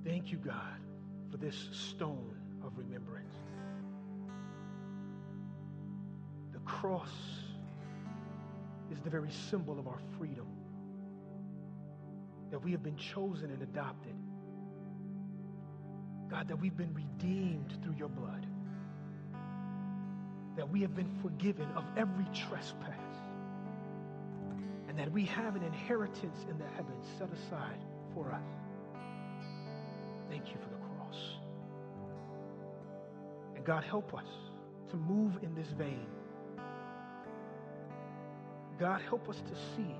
Thank you, God, for this stone of remembrance. The cross is the very symbol of our freedom. That we have been chosen and adopted. God, that we've been redeemed through your blood. That we have been forgiven of every trespass. And that we have an inheritance in the heavens set aside for us. Thank you for the cross. And God, help us to move in this vein. God, help us to see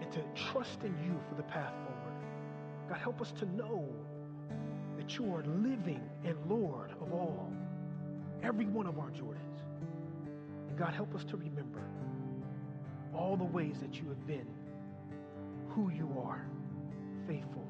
and to trust in you for the path forward. God, help us to know that you are living and Lord of all, every one of our Jordans. And God, help us to remember all the ways that you have been, who you are, faithful